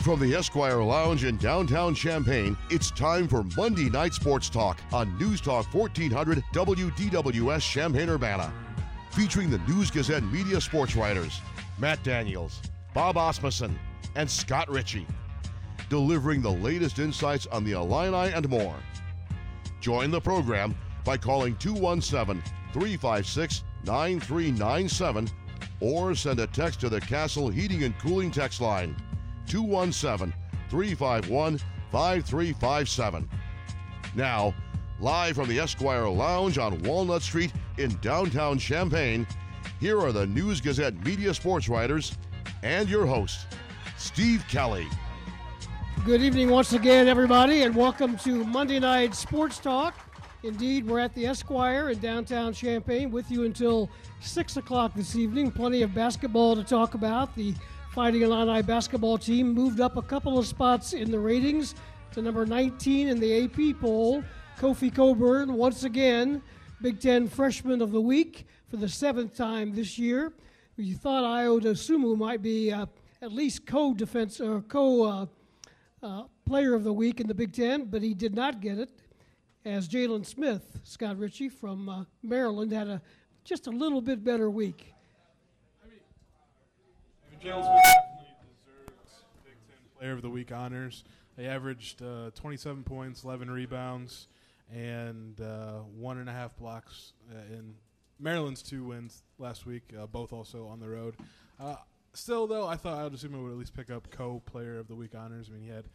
From the Esquire Lounge in downtown Champaign, it's time for Monday Night Sports Talk on News Talk 1400 WDWS Champaign Urbana. Featuring the News Gazette media sports writers Matt Daniels, Bob Asmussen, and Scott Ritchie. Delivering the latest insights on the Illini and more. Join the program by calling 217 356 9397 or send a text to the Castle Heating and Cooling text line 217 351 5357. Now, live from the Esquire Lounge on Walnut Street in downtown Champaign, here are the News Gazette media sports writers and your host, Steve Kelly. Good evening once again, everybody, and welcome to Monday Night Sports Talk. Indeed, we're at the Esquire in downtown Champaign with you until 6 o'clock this evening. Plenty of basketball to talk about. The Fighting Illini basketball team moved up a couple of spots in the ratings to number 19 in the AP poll. Kofi Cockburn, once again, Big Ten Freshman of the Week for the seventh time this year. You thought Ayo Dosunmu might be uh, at least co-defense or co uh, uh, of the week in the Big Ten, but he did not get it. As Jalen Smith, Scott Ritchie from uh, Maryland, had a just a little bit better week. Smith definitely deserves Big Ten Player of the Week honors. They averaged uh, 27 points, 11 rebounds, and uh, one and a half blocks uh, in Maryland's two wins last week, uh, both also on the road. Uh, still, though, I thought I would assume Dosunmu would at least pick up co-player of the week honors. I mean, he had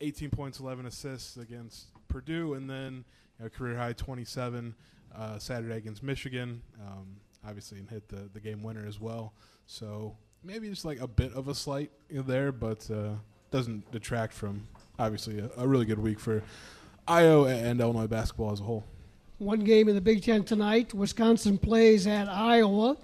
18 points, 11 assists against Purdue, and then you know, career high 27 uh, Saturday against Michigan. Um, obviously, and hit the the game winner as well. So maybe just like a bit of a slight there, but uh, doesn't detract from obviously a, a, really good week for Ayo and Illinois basketball as a whole. One game in the Big Ten tonight. Wisconsin plays at Iowa.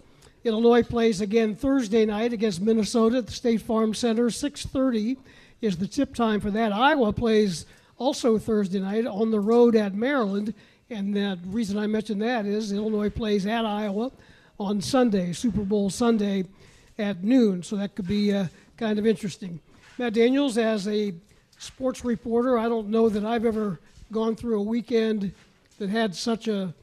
Illinois plays again Thursday night against Minnesota at the State Farm Center. 6:30 is the tip time for that. Iowa plays also Thursday night on the road at Maryland, and the reason I mention that is Illinois plays at Iowa on Sunday, Super Bowl Sunday at noon, so that could be uh, kind of interesting. Matt Daniels, as a sports reporter, I don't know that I've ever gone through a weekend that had such a,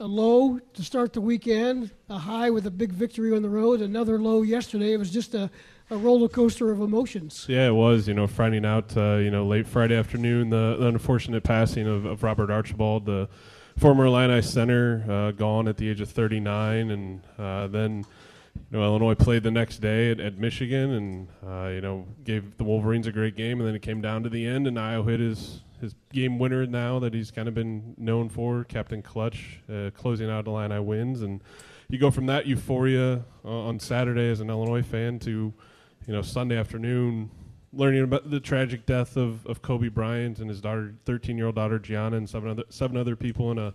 a low to start the weekend, a high with a big victory on the road, another low yesterday. It was just a, a roller coaster of emotions. Yeah, it was. You know, finding out, uh, you know, late Friday afternoon, the, the unfortunate passing of, of, Robert Archibald, the former Illini center, uh, gone at the age of 39, and uh, then you know, Illinois played the next day at, at Michigan, and uh, you know, gave the Wolverines a great game, and then it came down to the end, and Ayo hit his his game winner now that he's kind of been known for, Captain Clutch, uh, closing out Illini wins, and you go from that euphoria uh, on Saturday as an Illinois fan to, you know, Sunday afternoon learning about the tragic death of, of Kobe Bryant and his daughter, 13 year old daughter Gianna, and seven other seven other people in a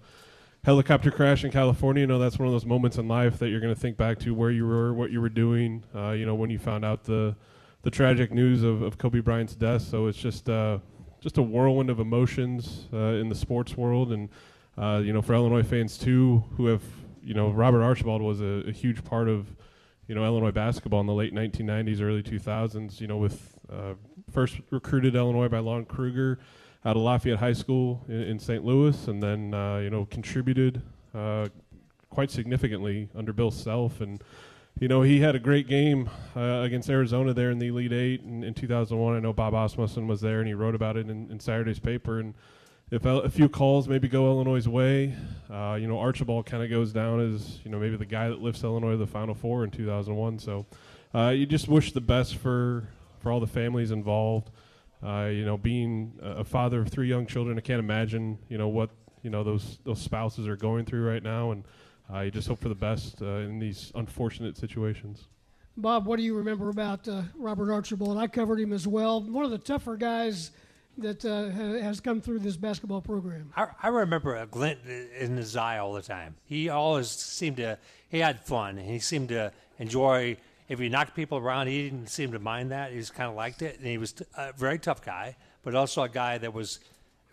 helicopter crash in California, you know, that's one of those moments in life that you're going to think back to where you were, what you were doing, uh, you know, when you found out the the tragic news of, of Kobe Bryant's death. So it's just uh, just a whirlwind of emotions uh, in the sports world, and uh, you know, for Illinois fans too, who have, you know, Robert Archibald was a, a huge part of, you know, Illinois basketball in the late 1990s, early 2000s. You know, with uh, first recruited Illinois by Lon Kruger out of Lafayette High School in, in St. Louis, and then uh, you know contributed uh, quite significantly under Bill Self, and you know he had a great game uh, against Arizona there in the Elite Eight in, in 2001. I know Bob Asmussen was there, and he wrote about it in, in Saturday's paper. And if a, few calls maybe go Illinois' way, uh, you know Archibald kind of goes down as you know maybe the guy that lifts Illinois to the Final Four in 2001. So uh, you just wish the best for for all the families involved. Uh, you know, being a father of three young children, I can't imagine, you know, what you know those those spouses are going through right now, and I just hope for the best uh, in these unfortunate situations. Bob, what do you remember about uh, Robert Archibald? I covered him as well. One of the tougher guys that uh, has come through this basketball program. I, I, remember a glint in his eye all the time. He always seemed to he had fun. And he seemed to enjoy if he knocked people around, he didn't seem to mind that. He just kind of liked it, and he was a very tough guy, but also a guy that was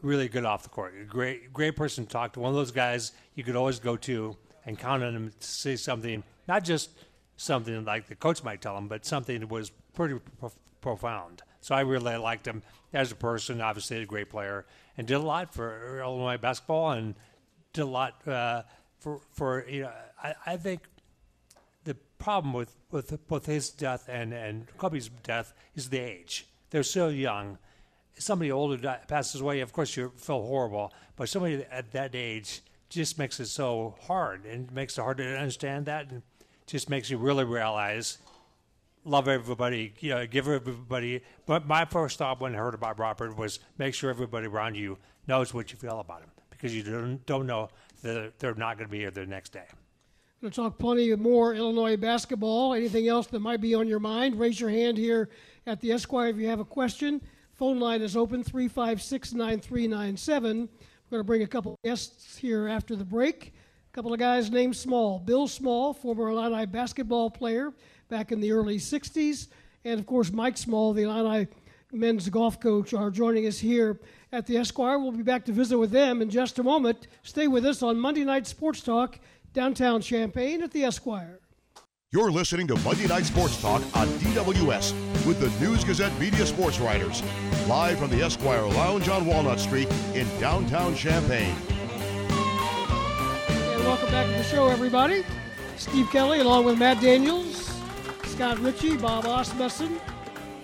really good off the court. A great, great person to talk to. One of those guys you could always go to and count on him to say something, not just something like the coach might tell him, but something that was pretty profound. So I really liked him as a person. Obviously, a great player and did a lot for Illinois basketball and did a lot uh, for for you know. I, I think problem with with both his death and and Kobe's death is the age. They're so young. Somebody older passes away. Of course, you feel horrible, but somebody at that age just makes it so hard and makes it hard to understand that, and just makes you really realize love everybody, you know, give everybody. But my first thought when I heard about Robert was make sure everybody around you knows what you feel about him because you don't, don't know that they're not going to be here the next day. To talk plenty more Illinois basketball. Anything else that might be on your mind? Raise your hand here at the Esquire if you have a question. Phone line is open 356 9397. We're going to bring a couple guests here after the break. A couple of guys named Small. Bill Small, former Illini basketball player back in the early 60s. And of course, Mike Small, the Illini men's golf coach, are joining us here at the Esquire. We'll be back to visit with them in just a moment. Stay with us on Monday Night Sports Talk, downtown Champaign at the Esquire. You're listening to Monday Night Sports Talk on DWS with the News Gazette Media Sports Writers. Live from the Esquire Lounge on Walnut Street in downtown Champaign. And welcome back to the show, everybody. Steve Kelly along with Matt Daniels, Scott Ritchie, Bob Asmussen.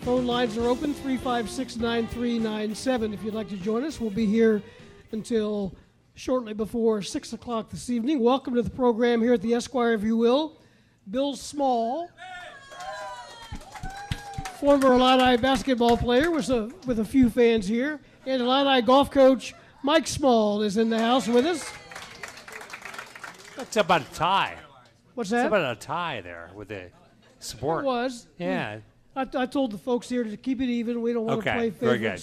Phone lines are open 356 9397. If you'd like to join us, we'll be here until shortly before 6 o'clock this evening. Welcome to the program here at the Esquire, if you will. Bill Small, former Illini basketball player, was a, with a few fans here, and Illini golf coach Mike Small is in the house with us. That's about a tie. What's It's that? about a tie there with the support. It was. Yeah. I, I told the folks here to keep it even. We don't want to Okay, play very good.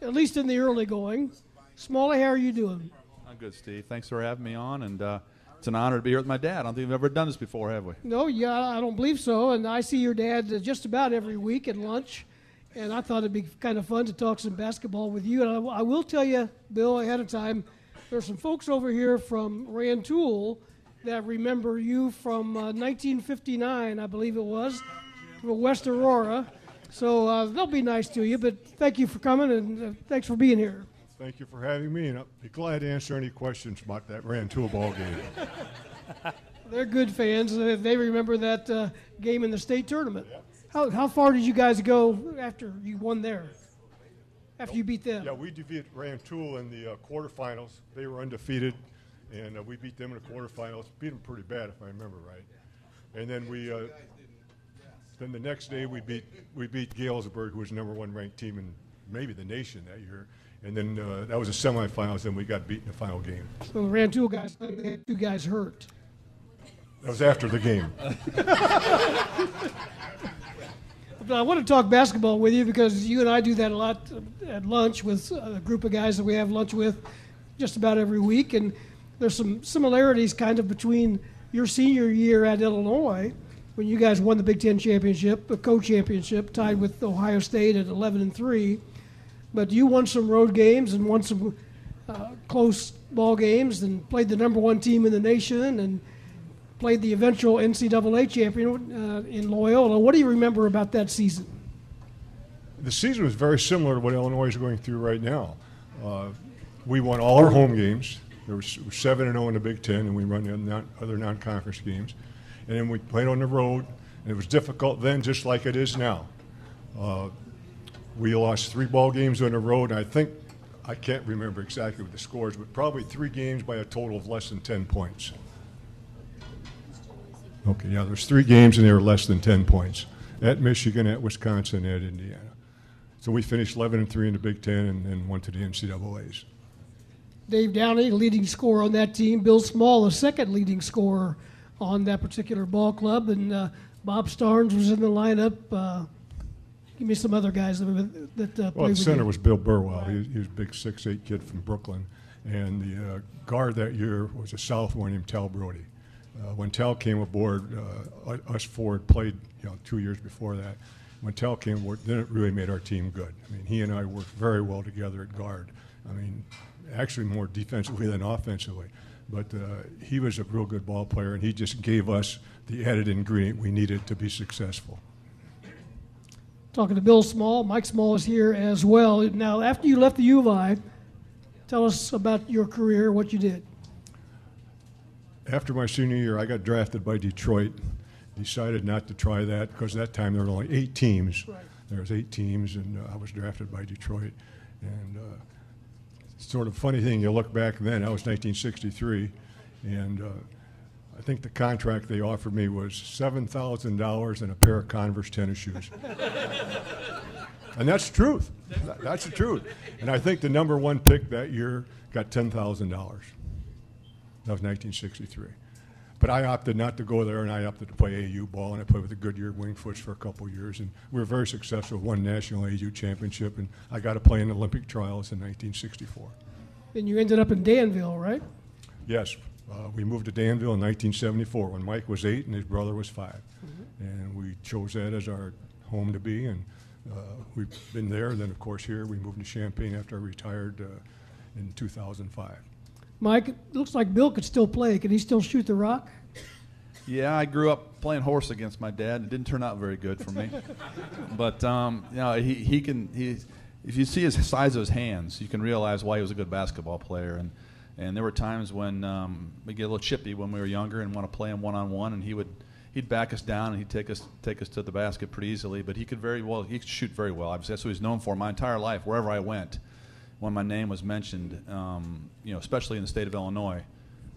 At least in the early going. Smalley, how are you doing? I'm good, Steve. Thanks for having me on, and uh, it's an honor to be here with my dad. I don't think we've ever done this before, have we? No, yeah, I don't believe so. And I see your dad uh, just about every week at lunch. And I thought it'd be kind of fun to talk some basketball with you. And I, I will tell you, Bill, ahead of time, there's some folks over here from Rantoul that remember you from uh, 1959, I believe it was, from West Aurora. So uh, they'll be nice to you. But thank you for coming and uh, thanks for being here. Thank you for having me, and I'll be glad to answer any questions about that Rantoul ball game. They're good fans. They remember that uh, game in the state tournament. How, how far did you guys go after you won there? After you beat them? Yeah, we defeated Rantoul in the uh, quarterfinals. They were undefeated, and uh, we beat them in the quarterfinals. Beat them pretty bad, if I remember right. And then we, uh, then the next day we beat we beat Galesburg, who was number one ranked team in maybe the nation that year. And then uh, that was the semifinals. Then we got beat in the final game. So the Rantoul guys, they had two guys hurt. That was after the game. I want to talk basketball with you because you and I do that a lot at lunch with a group of guys that we have lunch with just about every week. And there's some similarities kind of between your senior year at Illinois when you guys won the Big Ten championship, a co-championship, tied with Ohio State at 11 and three. But you won some road games and won some uh, close ball games and played the number one team in the nation and played the eventual NCAA champion uh, in Loyola. What do you remember about that season? the season was very similar to what Illinois is going through right now. Uh, we won all our home games. There was seven and zero in the Big Ten, and we run the other non-conference games. And then we played on the road, and it was difficult then, just like it is now. Uh, we lost three ball games on the road, and I think I can't remember exactly what the scores, but probably three games by a total of less than ten points. Okay, yeah, there's three games and they were less than 10 points at Michigan, at Wisconsin, at Indiana. So we finished 11 and 3 in the Big Ten and, and went to the NCAA's. Dave Downey, leading scorer on that team. Bill Small, the second leading scorer on that particular ball club. And uh, Bob Starnes was in the lineup. Uh, give me some other guys that, that uh, Well, the center was Bill Burwell. He, he was a big six-eight kid from Brooklyn. And the uh, guard that year was a sophomore named Tal Brody. Uh, when Tal came aboard, uh, u- us four had played you know, two years before that. When Tal came aboard, then it really made our team good. I mean, he and I worked very well together at guard. I mean, actually more defensively than offensively. But uh, he was a real good ball player, and he just gave us the added ingredient we needed to be successful. Talking to Bill Small. Mike Small is here as well. Now, after you left the U of I, tell us about your career, what you did. After my senior year, I got drafted by Detroit. Decided not to try that because that time there were only eight teams. Right. There was eight teams, and uh, I was drafted by Detroit. And uh, sort of funny thing, you look back then, I was 1963, and uh, I think the contract they offered me was $7,000 and a pair of Converse tennis shoes. and that's the truth. That- That's the truth. And I think the number one pick that year got $10,000. That was 1963. But I opted not to go there, and I opted to play AU ball, and I played with the Goodyear Wingfoots for a couple of years, and we were very successful. Won national AU championship, and I got to play in Olympic trials in 1964. And you ended up in Danville, right? Yes, uh, we moved to Danville in 1974 when Mike was eight and his brother was 5 and we chose that as our home to be, and uh, we've been there. Then, of course, here we moved to Champaign after I retired uh, in 2005. Mike, it looks like Bill could still play. Can he still shoot the rock? Yeah, I grew up playing horse against my dad. It didn't turn out very good for me. but um, you know, he, he can he if you see his size of his hands, you can realize why he was a good basketball player. And and there were times when um, we get a little chippy when we were younger and want to play him one on one, and he would he'd back us down and he'd take us take us to the basket pretty easily. But he could very well he could shoot very well. Obviously, that's what he's known for. My entire life, wherever I went, when my name was mentioned, um, you know, especially in the state of Illinois,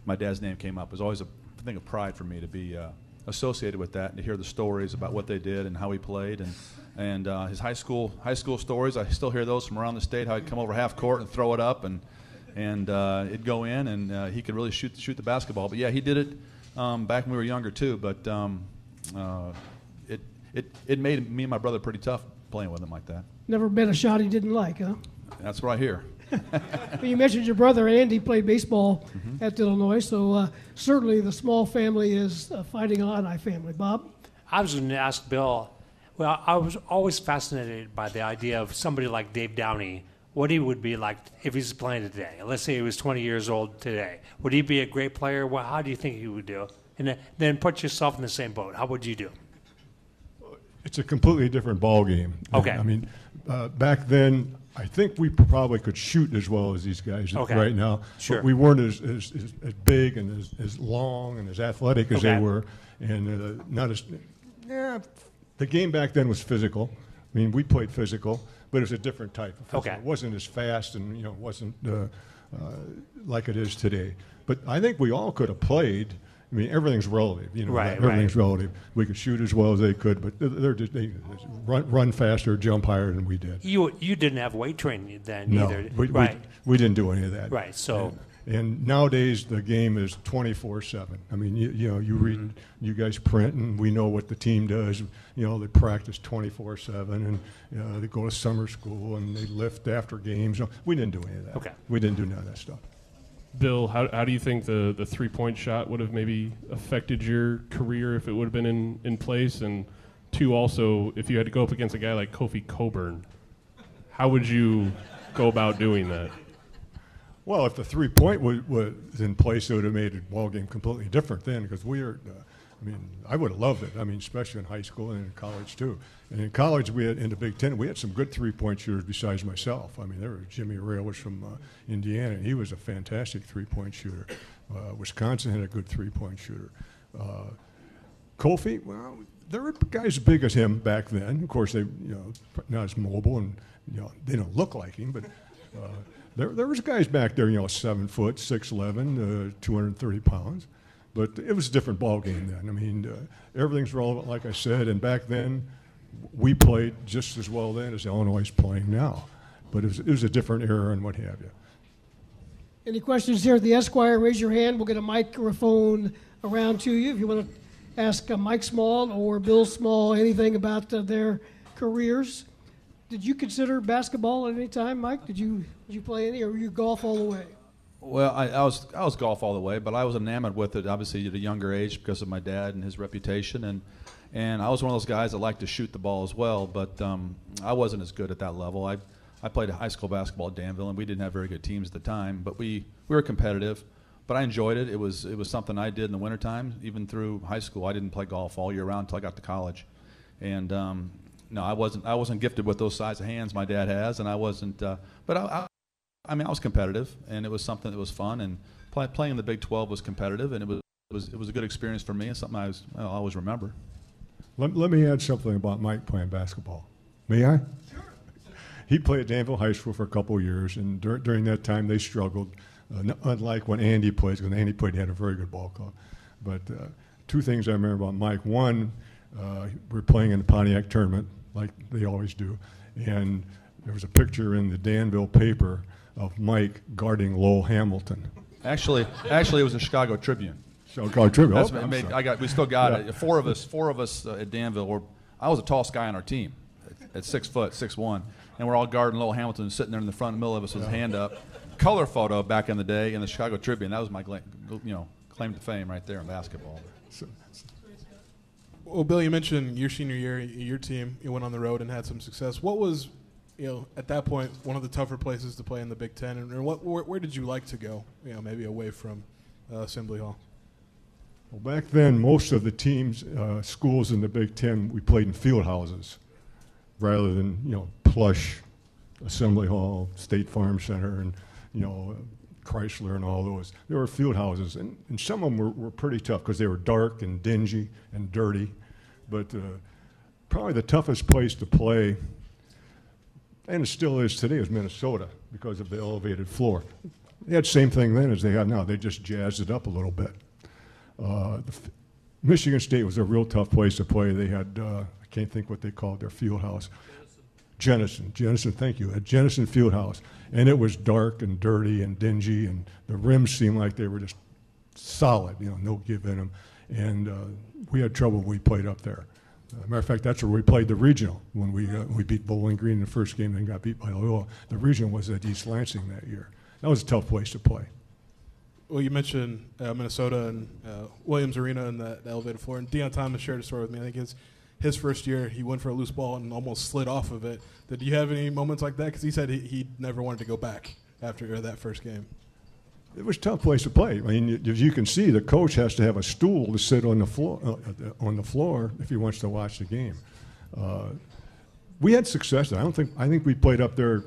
my dad's name came up. It was always a thing of pride for me to be uh, associated with that and to hear the stories about what they did and how he played and and uh, his high school high school stories. I still hear those from around the state. How he'd come over half court and throw it up and and uh, it'd go in and uh, he could really shoot shoot the basketball. But yeah, he did it um, back when we were younger too. But um, uh, it it it made me and my brother pretty tough playing with him like that. Never been a shot he didn't like, huh? That's what I hear. You mentioned your brother Andy played baseball at Illinois, so uh, certainly the small family is a fighting Illini family. Bob, I was going to ask Bill. Well, I was always fascinated by the idea of somebody like Dave Downey, what he would be like if he's playing today. Let's say he was 20 years old today. Would he be a great player? Well, how do you think he would do? And then, put yourself in the same boat. How would you do? It's a completely different ball game. Okay. I mean, uh, back then, I think we probably could shoot as well as these guys Okay. right now. Sure. But we weren't as, as, as, as big and as, as long and as athletic as Okay. they were, and uh, not as. Yeah, the game back then was physical. I mean, we played physical, but it was a different type of physical. Okay. It wasn't as fast and you know wasn't uh, uh, like it is today. But I think we all could have played. I mean, everything's relative. You know, Right, everything's right. relative. We could shoot as well as they could, but they're- just they run, run faster, jump higher than we did. You you didn't have weight training then No, either, we, right? we, we didn't do any of that. Right, so- And, and nowadays the game is twenty four seven. I mean, you, you know, you read, Mm-hmm. you guys print, and we know what the team does. You know, they practice twenty four seven, and you know, they go to summer school and they lift after games. We didn't do any of that. Okay. We didn't do none of that stuff. Bill, how, how do you think the, the three point shot would have maybe affected your career if it would have been in, in place? And two, also, if you had to go up against a guy like Kofi Cockburn, how would you go about doing that? Well, if the three point was, was in place, it would have made the ball game completely different then because we are. Uh, I mean, I would have loved it. I mean, especially in high school and in college too. And in college, we had in the Big Ten, we had some good three point shooters besides myself. I mean, there was Jimmy Rayl was from uh, Indiana, and he was a fantastic three point shooter. Uh, Wisconsin had a good three point shooter. Uh, Kofi, well, there were guys as big as him back then. Of course, they, you know, not as mobile and you know they don't look like him, but uh, there there was guys back there, you know, seven foot, six eleven, uh, two hundred thirty pounds. But it was a different ball game then. I mean, uh, everything's relevant, like I said. And back then, we played just as well then as Illinois is playing now. But it was, it was a different era and what have you. any questions here at the Esquire? Raise your hand. We'll get a microphone around to you if you want to ask uh, Mike Small or Bill Small anything about uh, their careers. Did you consider basketball at any time, Mike? Did you did you play any, or were you golf all the way? Well, I, I was I was golf all the way, but I was enamored with it obviously at a younger age because of my dad and his reputation, and and I was one of those guys that liked to shoot the ball as well, but um, I wasn't as good at that level. I I played high school basketball at Danville, and we didn't have very good teams at the time, but we we were competitive. But I enjoyed it. It was it was something I did in the wintertime, even through high school. I didn't play golf all year round until I got to college, and um, no, I wasn't. I wasn't gifted with those size of hands my dad has, and I wasn't. Uh, but I, I, I mean, I was competitive, and it was something that was fun. And play, playing in the Big 12 was competitive, and it was, it was it was a good experience for me, and something I was I'll always remember. Let, let me add something about Mike playing basketball. May I? Sure. He played at Danville High School for a couple of years, and dur- during that time they struggled. Uh, unlike when Andy plays, when Andy played, he had a very good ball club. But uh, two things I remember about Mike. One, uh, we are playing in the Pontiac tournament, like they always do, and there was a picture in the Danville paper of Mike guarding Lowell Hamilton. Actually, actually, it was the Chicago Tribune. Chicago Tribune. That's oh, what made, I got. We still got yeah. it. Four of us. Four of us uh, at Danville. Were, I was the tallest guy on our team, at, at six foot, six one, and we're all guarding Lowell Hamilton, sitting there in the front middle of us with his hand up. Color photo back in the day in the Chicago Tribune. That was my, you know, claim to fame right there in basketball. So, well, Bill, you mentioned your senior year, your team, you went on the road and had some success. What was, you know, at that point, one of the tougher places to play in the Big Ten, and, what, where, where, did you like to go? You know, maybe away from uh, Assembly Hall. Well, back then, most of the teams, uh, schools in the Big Ten, we played in field houses, rather than you know plush Assembly Hall, State Farm Center, and you know Chrysler and all those. There were field houses, and, and some of them were, were pretty tough because they were dark and dingy and dirty. But uh, probably the toughest place to play, and it still is today, is Minnesota because of the elevated floor. They had the same thing then as they have now. They just jazzed it up a little bit. Uh, Michigan State was a real tough place to play. They had, uh, I can't think what they called their field house. Jenison, Jenison, thank you, at Jenison Fieldhouse. And it was dark and dirty and dingy, and the rims seemed like they were just solid, you know, no give in them. And uh, we had trouble when we played up there. Matter of fact, that's where we played the regional when we, uh, we beat Bowling Green in the first game, then got beat by Loyola. The regional was at East Lansing that year. That was a tough place to play. Well, you mentioned uh, Minnesota and uh, Williams Arena and the, the elevated floor, and Deon Thomas shared a story with me. I think his his first year, he went for a loose ball and almost slid off of it. Did you have any moments like that? Because he said he, he never wanted to go back after that first game. It was a tough place to play. I mean, as you can see, the coach has to have a stool to sit on the floor uh, on the floor if he wants to watch the game. Uh, we had success. I don't think. I think we played up there,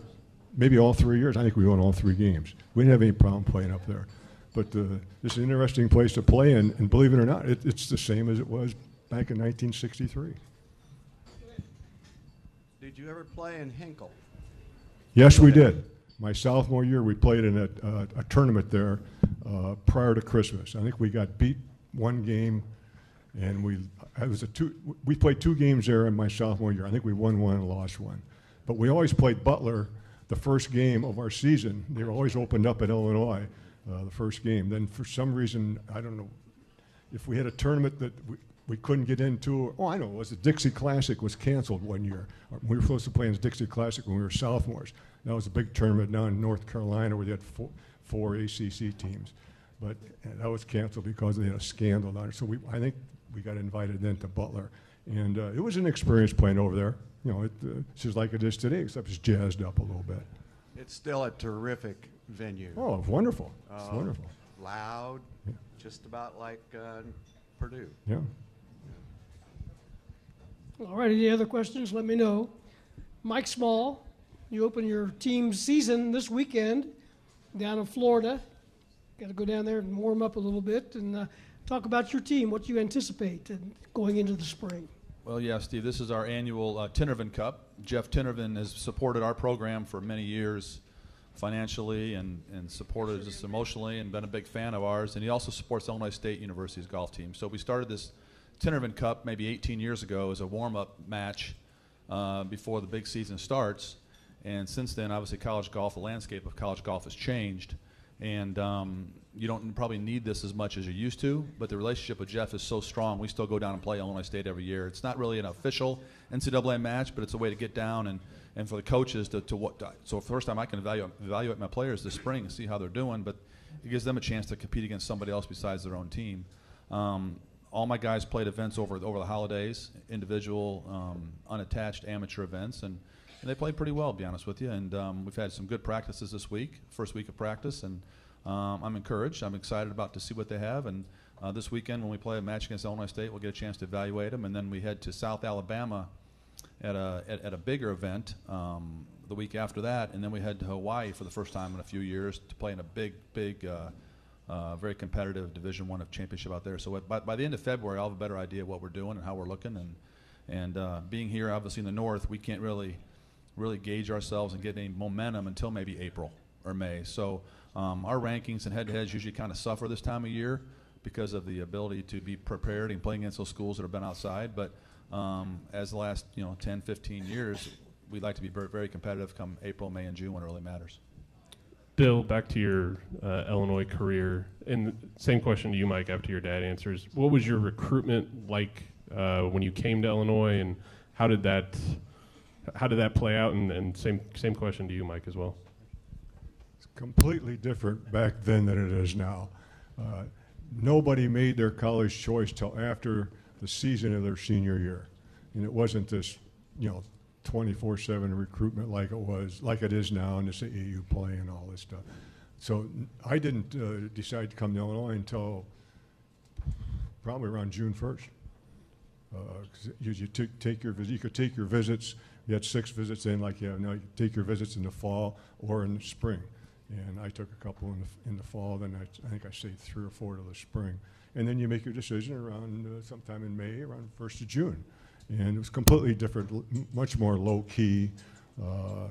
maybe all three years. I think we won all three games. We didn't have any problem playing up there. But uh, it's an interesting place to play, and, and believe it or not, it, it's the same as it was back in 1963. Did you ever play in Hinkle? Yes, we did. My sophomore year, we played in a, uh, a tournament there uh, prior to Christmas. I think we got beat one game, and we it was a two. We played two games there in my sophomore year. I think we won one and lost one, but we always played Butler the first game of our season. They were always opened up at Illinois, uh, the first game. Then for some reason, I don't know, if we had a tournament that we, we couldn't get into. Oh, I know. It was the Dixie Classic was canceled one year. We were supposed to play in the Dixie Classic when we were sophomores. That was a big tournament down in North Carolina where they had four, four ACC teams, but that was canceled because they had a scandal on it. So we, I think we got invited then to Butler, and uh, it was an experience playing over there. You know, it, uh, it's just like it is today, except it's jazzed up a little bit. It's still a terrific venue. Oh, wonderful! It's uh, wonderful. Loud, yeah. just about like uh, Purdue. Yeah. All right, any other questions? Let me know. Mike Small, you open your team season this weekend down in Florida. Got to go down there and warm up a little bit and uh, talk about your team, what you anticipate going into the spring. Well, yeah, Steve, this is our annual uh, Cup. Jeff Tinervin has supported our program for many years financially and, and supported us emotionally and been a big fan of ours. And he also supports Illinois State University's golf team. So we started this Tinervin Cup maybe 18 years ago as a warm-up match uh, before the big season starts. And since then, obviously, college golf, the landscape of college golf has changed. And um, you don't probably need this as much as you used to, but the relationship with Jeff is so strong. We still go down and play Illinois State every year. It's not really an official NCAA match, but it's a way to get down and, and for the coaches to, to what. So, first time I can evaluate, evaluate my players this spring and see how they're doing, but it gives them a chance to compete against somebody else besides their own team. Um, all my guys played events over over the holidays, individual, um, unattached amateur events, and, and, they played pretty well. To be honest with you, and um, we've had some good practices this week, first week of practice, and um, I'm encouraged. I'm excited about to see what they have, and uh, this weekend when we play a match against Illinois State, we'll get a chance to evaluate them, and then we head to South Alabama at a at, at a bigger event um, the week after that, and then we head to Hawaii for the first time in a few years to play in a big, big, uh, uh, very competitive Division One of championship out there. So by, by the end of February, I'll have a better idea of what we're doing and how we're looking. And and uh, being here, obviously in the north, we can't really really gauge ourselves and get any momentum until maybe April or May. So um, our rankings and head-to-heads usually kind of suffer this time of year because of the ability to be prepared and playing against those schools that have been outside. But um, as the last you know 10, 15 years, we'd like to be very, very competitive come April, May, and June when it really matters. Bill, back to your uh, Illinois career, and same question to you, Mike. After your dad answers, what was your recruitment like uh, when you came to Illinois, and how did that how did that play out? And, and same same question to you, Mike, as well. It's completely different back then than it is now. Uh, nobody made their college choice till after the season of their senior year, and it wasn't this, you know, 24/7 recruitment like it was, like it is now in the AAU play and all this stuff. So I didn't uh, decide to come to Illinois until probably around June 1st. Uh, you, you take your you could take your visits. You had six visits in, like you have now. You take your visits in the fall or in the spring. And I took a couple in the, in the fall. Then I, I think I stayed three or four to the spring. And then you make your decision around uh, sometime in May, around first of June and it was completely different, much more low key. Uh,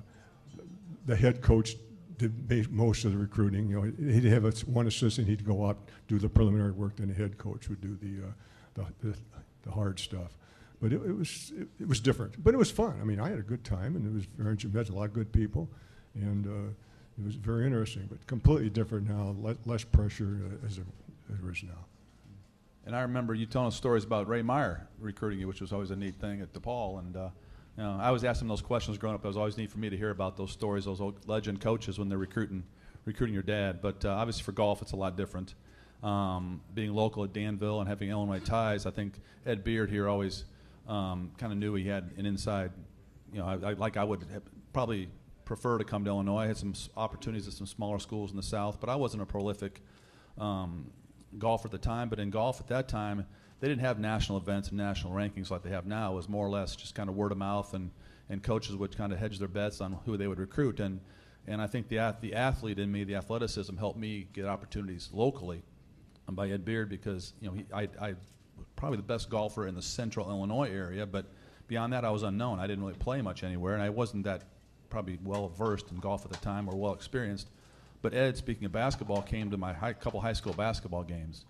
the head coach did most of the recruiting. You know, he'd have one assistant. He'd go out do the preliminary work. Then the head coach would do the uh, the, the, the, hard stuff. But it, it was it, it, was different. But it was fun. I mean, I had a good time, and it was very met a lot of good people, and uh, it was very interesting. But completely different now. Le- less pressure uh, as, it, as it is now. And I remember you telling us stories about Ray Meyer recruiting you, which was always a neat thing at DePaul. And uh, you know, I was asking those questions growing up. It was always neat for me to hear about those stories, those old legend coaches when they're recruiting recruiting your dad. But uh, obviously for golf, it's a lot different. Um, being local at Danville and having Illinois ties, I think Ed Beard here always um, kind of knew he had an inside. You know, I, I, like I would probably prefer to come to Illinois. I had some opportunities at some smaller schools in the South, but I wasn't a prolific um, golf at the time, but in golf at that time, they didn't have national events and national rankings like they have now. It was more or less just kind of word of mouth, and, and coaches would kind of hedge their bets on who they would recruit. And, and I think the, the athlete in me, the athleticism, helped me get opportunities locally by Ed Beard because you know he, I, I probably the best golfer in the central Illinois area, but beyond that, I was unknown. I didn't really play much anywhere, and I wasn't that probably well versed in golf at the time or well experienced. But Ed, speaking of basketball, came to my high, couple high school basketball games,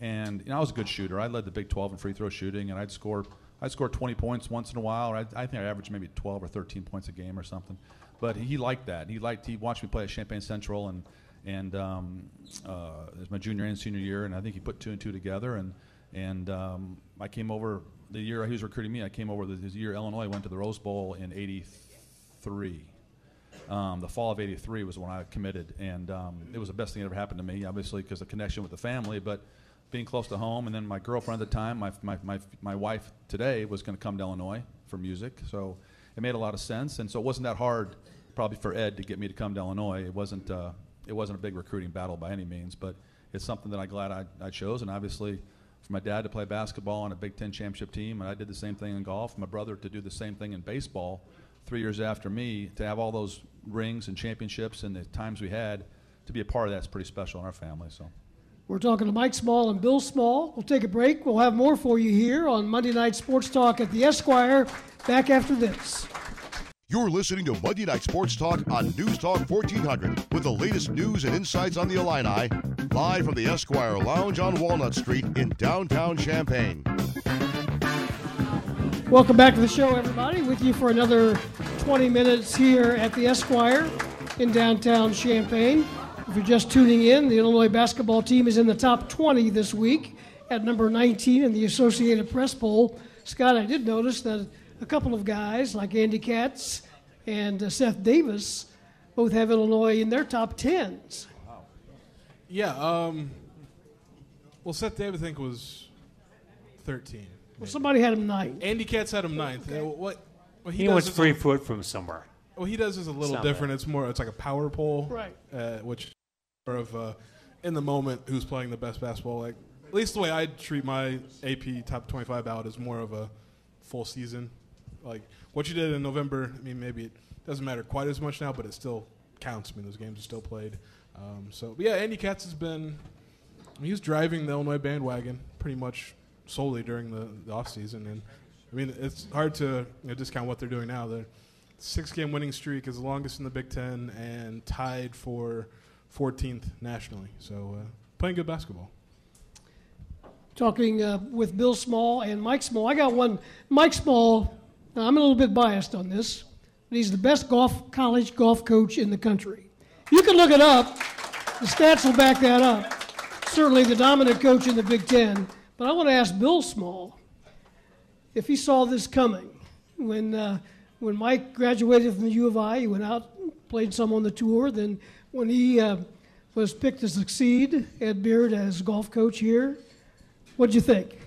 and you know, I was a good shooter. I led the Big 12 in free throw shooting, and I'd score I'd score 20 points once in a while. Or I'd, I think I averaged maybe 12 or 13 points a game or something. But he liked that. He liked he watched me play at Champaign Central, and and um, uh, it was my junior and senior year, and I think he put two and two together. And and um, I came over the year he was recruiting me. I came over the, the year Illinois went to the Rose Bowl in '83 um, the fall of '83 was when I committed, and um, it was the best thing that ever happened to me. Obviously, because of connection with the family, but being close to home, and then my girlfriend at the time, my my my, my wife today, was going to come to Illinois for music, so it made a lot of sense, and so it wasn't that hard, probably for Ed to get me to come to Illinois. It wasn't uh, it wasn't a big recruiting battle by any means, but it's something that I'm glad I, I chose, and obviously for my dad to play basketball on a Big Ten championship team, and I did the same thing in golf. My brother to do the same thing in baseball three years after me, to have all those rings and championships and the times we had, to be a part of that's pretty special in our family. So. We're talking to Mike Small and Bill Small. We'll take a break. We'll have more for you here on Monday Night Sports Talk at the Esquire. Back after this. You're listening to Monday Night Sports Talk on News Talk 1400 with the latest news and insights on the Illini, live from the Esquire Lounge on Walnut Street in downtown Champaign. Welcome back to the show, everybody. With you for another 20 minutes here at the Esquire in downtown Champaign. If you're just tuning in, the Illinois basketball team is in the top 20 this week at number 19 in the Associated Press poll. Scott, I did notice that a couple of guys like Andy Katz and uh, Seth Davis both have Illinois in their top 10s. Wow. Yeah. Um, well, Seth Davis, I think, was 13. Well, somebody had him ninth. Andy Katz had him ninth. Okay. What, what he, he was free foot from somewhere. What he does is a little Somewhere. different. It's more. It's like a power poll, right? Uh, which sort of uh, in the moment, who's playing the best basketball? Like at least the way I treat my AP top twenty-five ballot is more of a full season like what you did in November. I mean, maybe it doesn't matter quite as much now, but it still counts. I mean, those games are still played. Um, so, but yeah, Andy Katz has been. I mean, he was driving the Illinois bandwagon pretty much solely during the, the off season, and I mean, it's hard to you know, discount what they're doing now. The six-game winning streak is the longest in the Big Ten and tied for 14th nationally. So, uh, playing good basketball talking uh, with Bill Small and Mike Small. I got one. Mike Small, I'm a little bit biased on this, but he's the best golf college golf coach in the country. You can look it up. The stats will back that up. Certainly the dominant coach in the Big Ten. But I want to ask Bill Small if he saw this coming. When, uh, when Mike graduated from the U of I, he went out, played some on the tour. Then when he uh, was picked to succeed Ed Beard as golf coach here, What'd you think?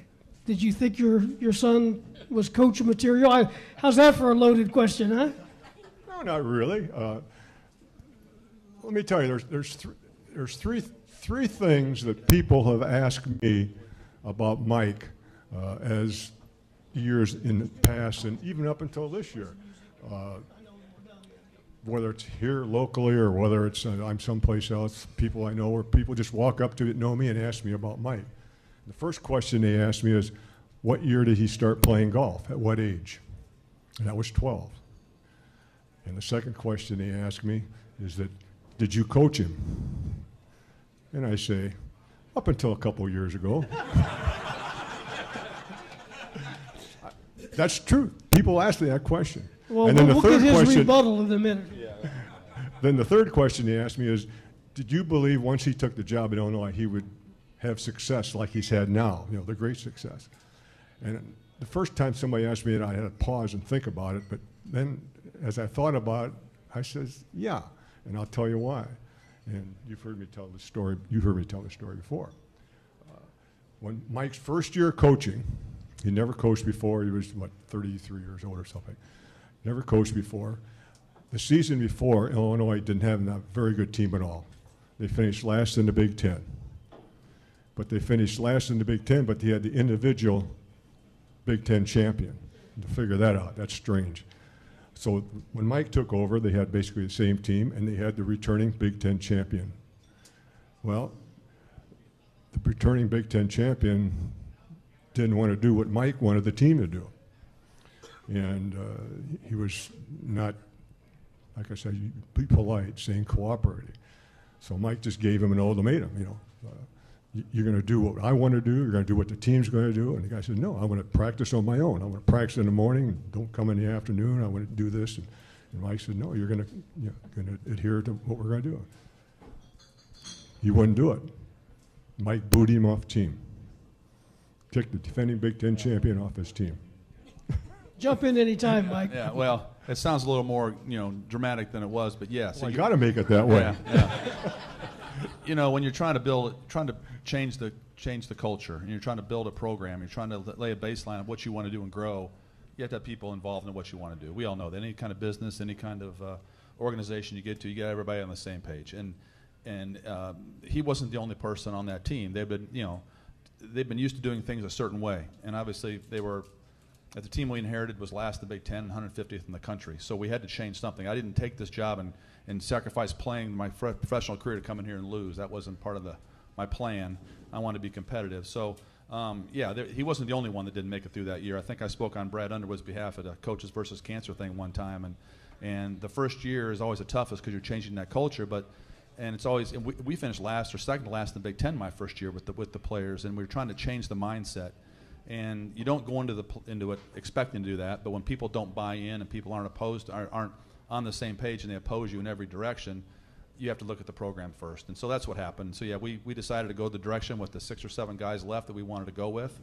Did you think your, your son was coach material? I, how's that for a loaded question, huh? No, not really. Uh, let me tell you, there's, there's, th- there's three, three things that people have asked me about Mike uh, as years in the past and even up until this year. Uh, whether it's here locally or whether it's uh, I'm someplace else, people I know, or people just walk up to it, know me and ask me about Mike. The first question they asked me is, what year did he start playing golf? At what age? And that was 12. And the second question they asked me is that, did you coach him? And I say, up until a couple years ago. That's true. People ask me that question. Well, and then we'll, the third get his question, rebuttal in a minute. Yeah. then the third question they asked me is, did you believe once he took the job in Illinois he would have success like he's had now, you know, the great success. And the first time somebody asked me that, I had to pause and think about it. But then as I thought about it, I says, yeah, and I'll tell you why. And you've heard me tell the story, you've heard me tell the story before. Uh, when Mike's first year coaching, he never coached before, he was, what, 33 years old or something. Never coached before. The season before, Illinois didn't have a very good team at all. They finished last in the Big Ten but they finished last in the Big Ten, but they had the individual Big Ten champion. To figure that out, that's strange. So when Mike took over, they had basically the same team, and they had the returning Big Ten champion. Well, the returning Big Ten champion didn't want to do what Mike wanted the team to do. And uh, he was not, like I said, be polite, saying cooperating. So Mike just gave him an ultimatum, you know. Uh, you're going to do what I want to do. You're going to do what the team's going to do. And the guy said, no, I want to practice on my own. I want to practice in the morning. Don't come in the afternoon. I want to do this. And, and Mike said, no, you're going to, you know, going to adhere to what we're going to do. He wouldn't do it. Mike booted him off team. Kicked the defending Big Ten champion off his team. Jump in anytime, Mike. Yeah, well, it sounds a little more, you know, dramatic than it was, but yes. Well, you got to make it that way. Yeah, yeah. you know, when you're trying to build, trying to change the change the culture, and you're trying to build a program, you're trying to lay a baseline of what you want to do and grow. You have to have people involved in what you want to do. We all know that any kind of business, any kind of uh, organization you get to, you get everybody on the same page. And and uh, he wasn't the only person on that team. They've been, you know, they've been used to doing things a certain way, and obviously they were. At the team we inherited was last in the Big Ten, 150th in the country. So we had to change something. I didn't take this job and and sacrifice playing my professional career to come in here and lose. That wasn't part of the my plan. I wanted to be competitive. So. Um, yeah, there, he wasn't the only one that didn't make it through that year. I think I spoke on Brad Underwood's behalf at a coaches versus cancer thing one time, and and the first year is always the toughest because you're changing that culture. But and it's always and we, we finished last or second to last in the Big Ten my first year with the with the players, and we were trying to change the mindset. And you don't go into the into it expecting to do that, but when people don't buy in and people aren't opposed, aren't, aren't on the same page and they oppose you in every direction, you have to look at the program first. And so that's what happened. So yeah, we, we decided to go the direction with the six or seven guys left that we wanted to go with.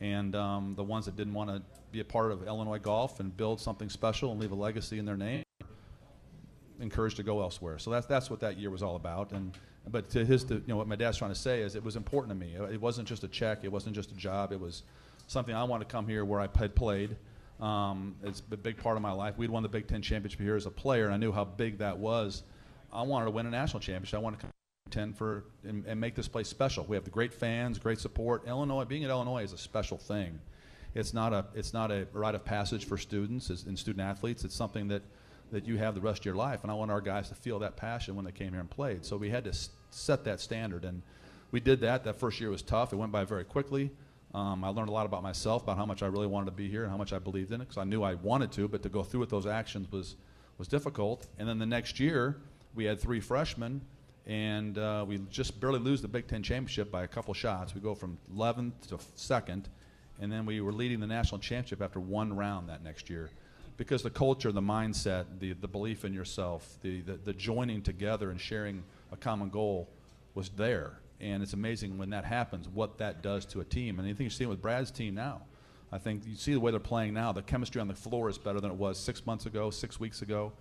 And um, the ones that didn't want to be a part of Illinois golf and build something special and leave a legacy in their name, encouraged to go elsewhere. So that's, that's what that year was all about. And, but to his, to, you know, what my dad's trying to say is it was important to me. It wasn't just a check. It wasn't just a job. It was something I wanted to come here where I had played um, it's a big part of my life. We'd won the Big Ten championship here as a player, and I knew how big that was. I wanted to win a national championship. I wanted to contend for and, and make this place special. We have the great fans, great support. Illinois, being at Illinois is a special thing, It's not a it's not a rite of passage for students and student athletes. It's something that that you have the rest of your life. And I want our guys to feel that passion when they came here and played. So we had to set that standard, and we did that. That first year was tough. It went by very quickly. Um, I learned a lot about myself, about how much I really wanted to be here and how much I believed in it, because I knew I wanted to, but to go through with those actions was was difficult. And then the next year, we had three freshmen, and uh, we just barely lose the Big Ten championship by a couple shots. We go from 11th to second, and then we were leading the national championship after one round that next year because the culture, the mindset, the, the belief in yourself, the, the, the joining together and sharing a common goal was there. And it's amazing when that happens, what that does to a team. And I think you're seeing with Brad's team now. I think you see the way they're playing now. The chemistry on the floor is better than it was six months ago, six weeks ago.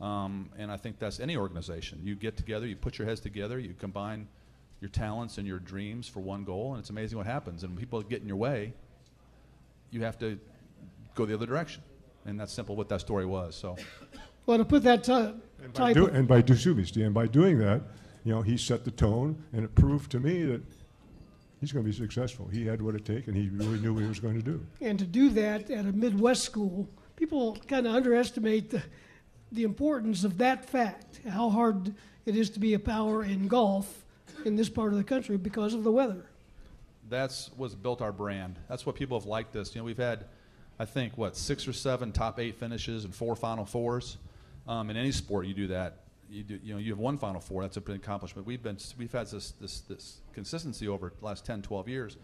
Um, and I think that's any organization. You get together, you put your heads together, you combine your talents and your dreams for one goal, and it's amazing what happens. And when people get in your way, you have to go the other direction and that's simple what that story was. So, well, to put that t- and by, do, and by do, and by doing that, you know, he set the tone, and it proved to me that he's going to be successful. He had what it takes, and he really knew what he was going to do. and to do that at a Midwest school, people kind of underestimate the, the importance of that fact, how hard it is to be a power in golf in this part of the country because of the weather. that's what's built our brand. That's what people have liked us. You know, we've had, I think, what six or seven top eight finishes and four Final Fours. Um, in any sport, you do that. You do, you know, you have one Final Four. That's a big accomplishment. We've been, we've had this, this, this consistency over the last 10, 12 years,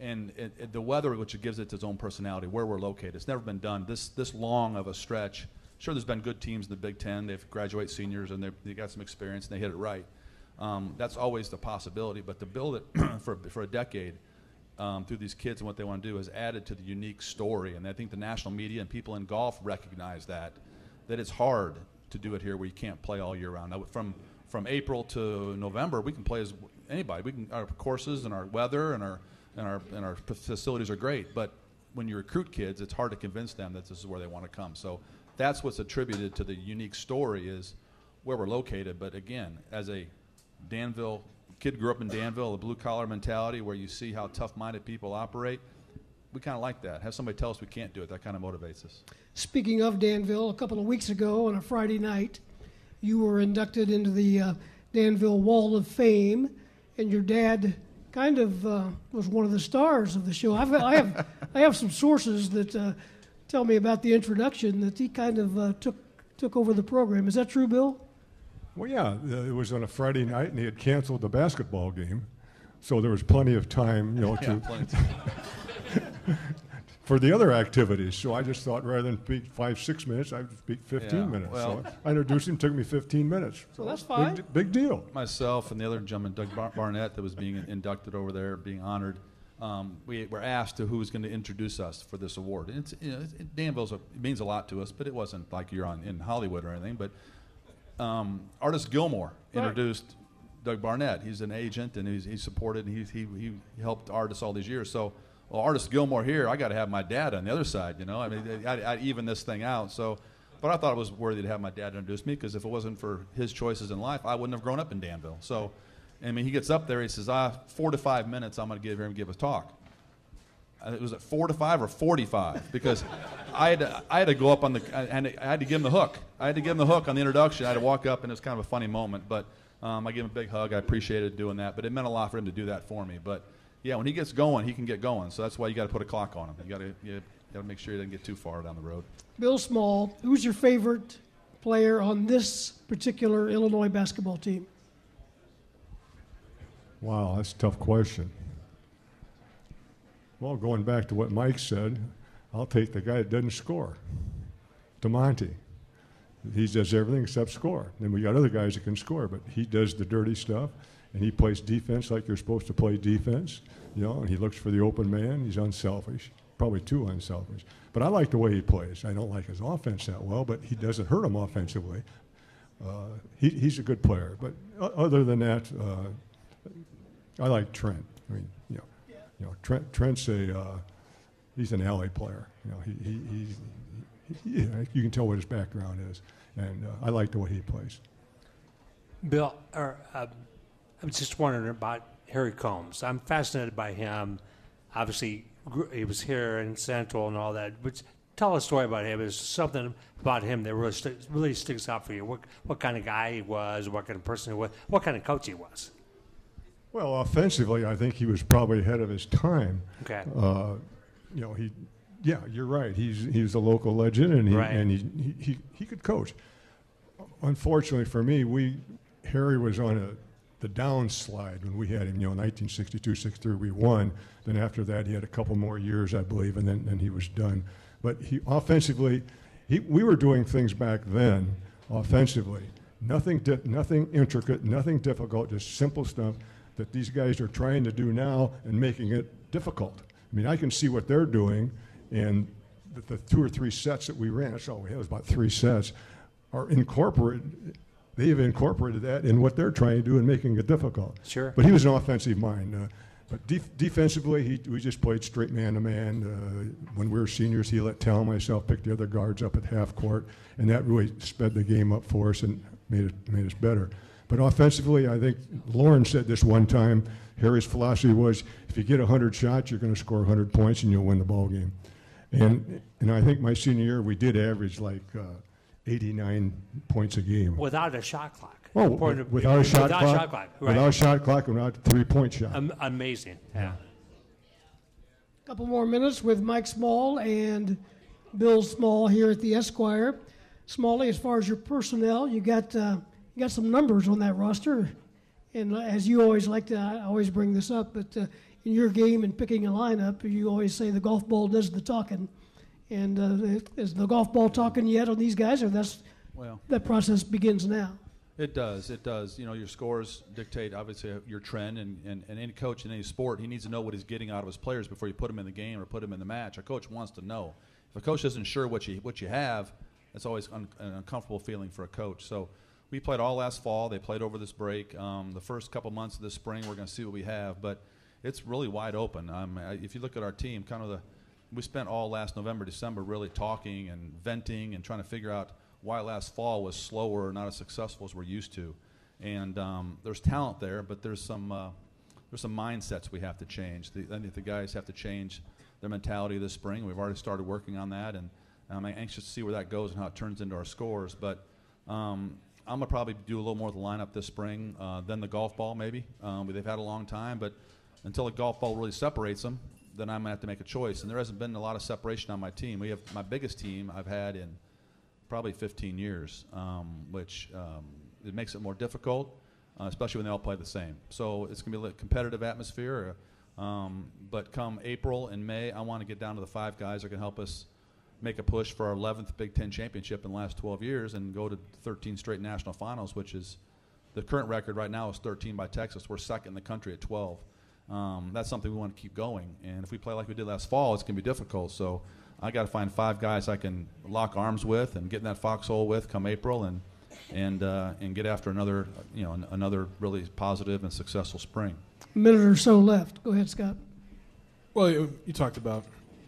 and it, it, the weather, which gives it its own personality, where we're located. It's never been done this this long of a stretch. Sure, there's been good teams in the Big Ten. They've graduate seniors and they've, they got some experience and they hit it right. Um, that's always the possibility, but to build it for for a decade um, through these kids and what they want to do has added to the unique story. And I think the national media and people in golf recognize that that it's hard to do it here where you can't play all year round. Now, from from April to November, we can play as anybody. We can our courses and our weather and our and our and our facilities are great, but when you recruit kids, it's hard to convince them that this is where they want to come. So that's what's attributed to the unique story is where we're located. But again, as a Danville kid grew up in Danville, a blue collar mentality where you see how tough minded people operate. We kind of like that. Have somebody tell us we can't do it. That kind of motivates us. Speaking of Danville, a couple of weeks ago on a Friday night, you were inducted into the uh, Danville Wall of Fame, and your dad kind of uh, was one of the stars of the show. I've, I have I have some sources that uh, tell me about the introduction that he kind of uh, took took over the program. Is that true, Bill? Well, yeah, uh, it was on a Friday night, and he had canceled the basketball game, so there was plenty of time, you know, Yeah, to, plenty. for the other activities. So I just thought rather than speak five, six minutes, I'd speak 15 Yeah, minutes. well- so I introduced him, took me 15 minutes. So that's fine. d- big deal. myself and the other gentleman, Doug Bar- Barnett, that was being inducted over there, being honored, um, we were asked to who was going to introduce us for this award. And it's, you know, it's- it, Danville's a, it means a lot to us, but it wasn't like you're on in Hollywood or anything. But um, Artis Gilmore Right. introduced Doug Barnett. He's an agent and he's, he's supported and he, he, he helped artists all these years. So, well, Artis Gilmore here, I got to have my dad on the other side. You know, I mean, I'd, I'd even this thing out. So. But I thought it was worthy to have my dad introduce me because if it wasn't for his choices in life, I wouldn't have grown up in Danville. So, I mean, he gets up there, he says, ah, four to five minutes, I'm going to give him give a talk. Uh, It was at four to five or 45 because I had, to, I had to go up on the, I to, I had to give him the hook. I had to give him the hook on the introduction. I had to walk up, and it was kind of a funny moment. But um, I gave him a big hug. I appreciated doing that. But it meant a lot for him to do that for me. But yeah, when he gets going, he can get going. So that's why you got to put a clock on him. You got to you got to make sure he doesn't get too far down the road. Bill Small, who's your favorite player on this particular Illinois basketball team? Wow, that's a tough question. Well, going back to what Mike said, I'll take the guy that doesn't score, Da'Monte. He does everything except score. Then we got other guys that can score, but he does the dirty stuff, and he plays defense like you're supposed to play defense. You know, and he looks for the open man. He's unselfish, probably too unselfish. But I like the way he plays. I don't like his offense that well, but he doesn't hurt him offensively. Uh, he, he's a good player. But other than that, uh, I like Trent. I mean, you know, you know, Trent, Trent's a uh, he's an alley player. You know, he, he, he, he you, can tell what his background is, and uh, I like the way he plays. Bill, or, uh, I'm just wondering about Harry Combes. I'm fascinated by him. Obviously, he was here in Central and all that. But tell a story about him. Is something about him that really st- really sticks out for you? What what kind of guy he was? What kind of person he was? What kind of coach he was? Well, offensively, I think he was probably ahead of his time. Okay. Uh, you know, he, yeah, you're right. He's he's a local legend, and he Right. and he, he he he could coach. Unfortunately for me, we Harry was on a the downslide when we had him. You know, 1962, 63, we won. Then after that, he had a couple more years, I believe, and then then he was done. But he offensively, he we were doing things back then offensively. Nothing nothing intricate, nothing difficult, just simple stuff that these guys are trying to do now and making it difficult. I mean, I can see what they're doing, and the, the two or three sets that we ran, that's all we had was about three sets, are incorporated. They've incorporated that in what they're trying to do and making it difficult. Sure. But he was an offensive mind. Uh, but def- defensively, he, we just played straight man to man. Uh, when we were seniors, he let Tal and myself pick the other guards up at half court, and that really sped the game up for us and made it made us better. But offensively, I think Lauren said this one time. Harry's philosophy was, if you get 100 shots, you're going to score 100 points and you'll win the ball game. And and I think my senior year, we did average like uh, 89 points a game. Without a shot clock. Oh, Important to- without a shot clock? without clock, shot clock. Right. without a shot clock, and without a three-point shot. Am- amazing. Yeah. couple more minutes with Mike Small and Bill Small here at the Esquire. Smalley, as far as your personnel, you got uh, you got some numbers on that roster, and as you always like to, I always bring this up, but uh, in your game and picking a lineup, you always say the golf ball does the talking. And uh, is the golf ball talking yet on these guys, or that's Well, that process begins now? It does. It does. You know, your scores dictate obviously your trend, and, and, and any coach in any sport, he needs to know what he's getting out of his players before you put him in the game or put him in the match. A coach wants to know. If a coach isn't sure what you what you have, it's always un, an uncomfortable feeling for a coach. So we played all last fall. They played over this break. Um, the first couple months of this spring, we're going to see what we have, but it's really wide open. Um, if you look at our team, kind of the we spent all last November, December really talking and venting and trying to figure out why last fall was slower or not as successful as we're used to. And um, there's talent there, but there's some uh, there's some mindsets we have to change. The, I think the guys have to change their mentality this spring. We've already started working on that, and I'm anxious to see where that goes and how it turns into our scores. But um, I'm gonna probably do a little more of the lineup this spring uh, than the golf ball, maybe. Um, they've had a long time, but until the golf ball really separates them, then I'm gonna have to make a choice. And there hasn't been a lot of separation on my team. We have my biggest team I've had in probably 15 years, um, which um, it makes it more difficult, uh, especially when they all play the same. So it's to be a competitive atmosphere. Um, but come April and May, I want to get down to the five guys that can help us make a push for our 11th Big Ten championship in the last 12 years and go to 13 straight national finals, which is the current record right now is 13 by Texas. We're second in the country at 12. Um, that's something we want to keep going. And if we play like we did last fall, it's going to be difficult. So I got to find five guys I can lock arms with and get in that foxhole with come April and and uh, and get after another you know another really positive and successful spring. A minute or so left. Go ahead, Scott. Well, you, you talked about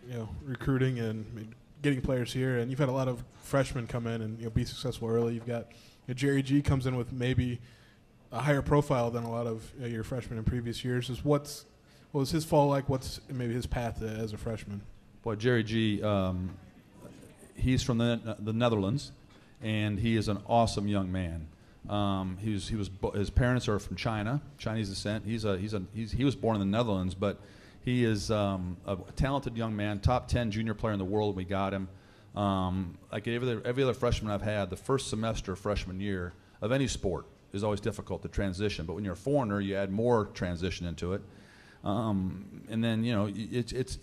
you know recruiting and getting players here, and you've had a lot of freshmen come in and you know be successful early. You've got you know, Jerry Ji comes in with maybe a higher profile than a lot of know, your freshmen in previous years. Is what's what was his fall like? What's maybe his path as a freshman? Well, Jerry Ji, um, he's from the, the Netherlands, and he is an awesome young man. Um, he was, he was, his parents are from China, Chinese descent. He's a, he's a, he's, he was born in the Netherlands, but he is um, a talented young man, top 10 junior player in the world. We got him. Um, like every every other freshman I've had, the first semester freshman year of any sport is always difficult to transition. But when you're a foreigner, you add more transition into it. Um, and then you know it's it's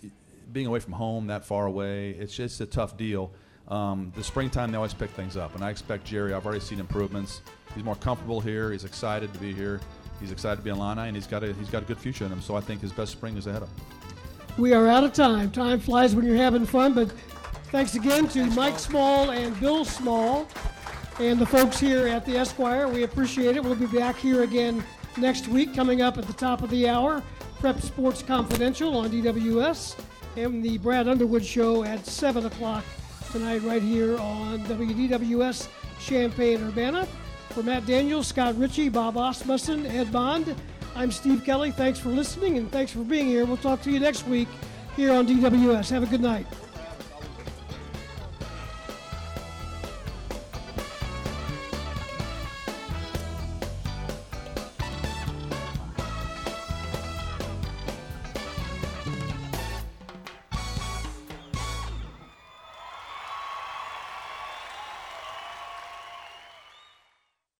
being away from home that far away. It's just a tough deal. Um, the springtime they always pick things up, and I expect Jerry. I've already seen improvements. He's more comfortable here. He's excited to be here. He's excited to be in Illini, and he's got a he's got a good future in him. So I think his best spring is ahead of him. We are out of time. Time flies when you're having fun, but thanks again to Mike Small and Bill Small and the folks here at the Esquire. We appreciate it. We'll be back here again next week, coming up at the top of the hour. Prep Sports Confidential on DWS and the Brad Underwood Show at 7 o'clock tonight, right here on WDWS Champaign Urbana. For Matt Daniels, Scott Ritchie, Bob Asmussen, Ed Bond, I'm Steve Kelly. Thanks for listening and thanks for being here. We'll talk to you next week here on DWS. Have a good night.